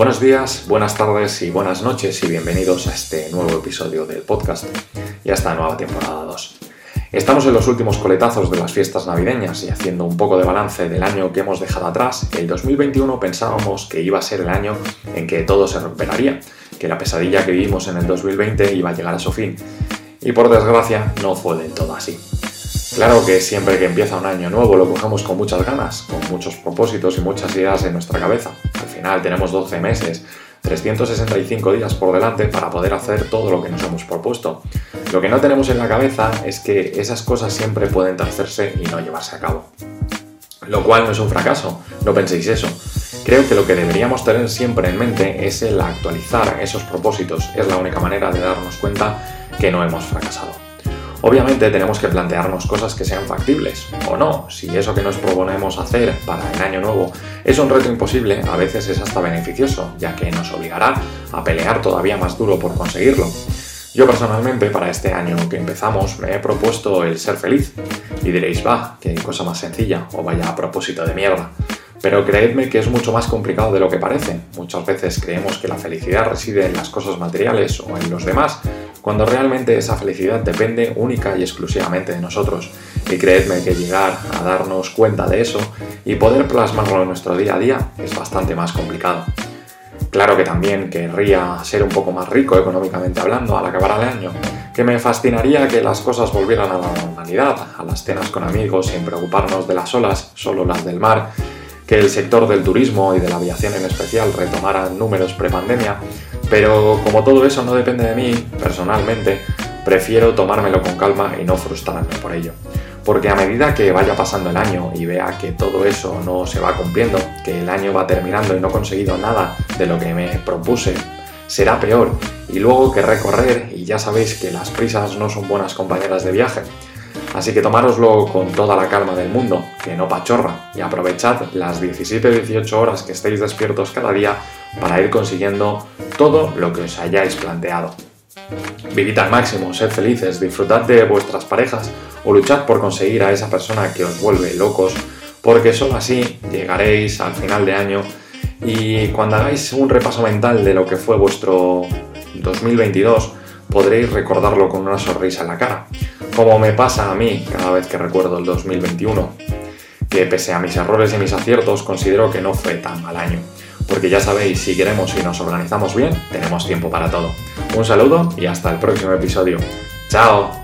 Buenos días, buenas tardes y buenas noches y bienvenidos a este nuevo episodio del podcast y a esta nueva temporada 2. Estamos en los últimos coletazos de las fiestas navideñas y haciendo un poco de balance del año que hemos dejado atrás, el 2021 pensábamos que iba a ser el año en que todo se recuperaría, que la pesadilla que vivimos en el 2020 iba a llegar a su fin. Y por desgracia no fue del todo así. Claro que siempre que empieza un año nuevo lo cogemos con muchas ganas, con muchos propósitos y muchas ideas en nuestra cabeza. Al final tenemos 12 meses, 365 días por delante para poder hacer todo lo que nos hemos propuesto. Lo que no tenemos en la cabeza es que esas cosas siempre pueden torcerse y no llevarse a cabo. Lo cual no es un fracaso, no penséis eso. Creo que lo que deberíamos tener siempre en mente es el actualizar esos propósitos. Es la única manera de darnos cuenta que no hemos fracasado. Obviamente tenemos que plantearnos cosas que sean factibles, o no, si eso que nos proponemos hacer para el año nuevo es un reto imposible, a veces es hasta beneficioso, ya que nos obligará a pelear todavía más duro por conseguirlo. Yo personalmente para este año que empezamos me he propuesto el ser feliz, y diréis, va, qué cosa más sencilla, o vaya a propósito de mierda. Pero creedme que es mucho más complicado de lo que parece. Muchas veces creemos que la felicidad reside en las cosas materiales o en los demás, cuando realmente esa felicidad depende única y exclusivamente de nosotros. Y creedme que llegar a darnos cuenta de eso y poder plasmarlo en nuestro día a día es bastante más complicado. Claro que también querría ser un poco más rico económicamente hablando al acabar el año, que me fascinaría que las cosas volvieran a la normalidad, a las cenas con amigos sin preocuparnos de las olas, solo las del mar, que el sector del turismo y de la aviación en especial retomaran números prepandemia pero como todo eso no depende de mí, personalmente, prefiero tomármelo con calma y no frustrarme por ello. Porque a medida que vaya pasando el año y vea que todo eso no se va cumpliendo, que el año va terminando y no he conseguido nada de lo que me propuse, será peor. Y luego que recorrer y ya sabéis que las prisas no son buenas compañeras de viaje. Así que tomároslo con toda la calma del mundo, que no pachorra, y aprovechad las 17-18 horas que estéis despiertos cada día para ir consiguiendo todo lo que os hayáis planteado. Vivid al máximo, sed felices, disfrutad de vuestras parejas o luchad por conseguir a esa persona que os vuelve locos, porque solo así llegaréis al final de año y cuando hagáis un repaso mental de lo que fue vuestro 2022, podréis recordarlo con una sonrisa en la cara, como me pasa a mí cada vez que recuerdo el 2021, que pese a mis errores y mis aciertos considero que no fue tan mal año, porque ya sabéis, si queremos y nos organizamos bien, tenemos tiempo para todo. Un saludo y hasta el próximo episodio. ¡Chao!